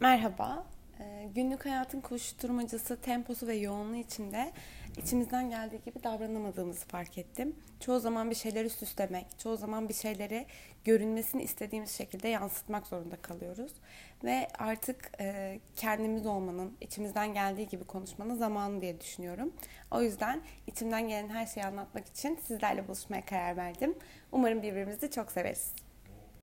Merhaba. Ee, günlük hayatın koşturmacası, temposu ve yoğunluğu içinde içimizden geldiği gibi davranamadığımızı fark ettim. Çoğu zaman bir şeyleri süslemek, çoğu zaman bir şeyleri görünmesini istediğimiz şekilde yansıtmak zorunda kalıyoruz. Ve artık e, kendimiz olmanın, içimizden geldiği gibi konuşmanın zamanı diye düşünüyorum. O yüzden içimden gelen her şeyi anlatmak için sizlerle buluşmaya karar verdim. Umarım birbirimizi çok severiz.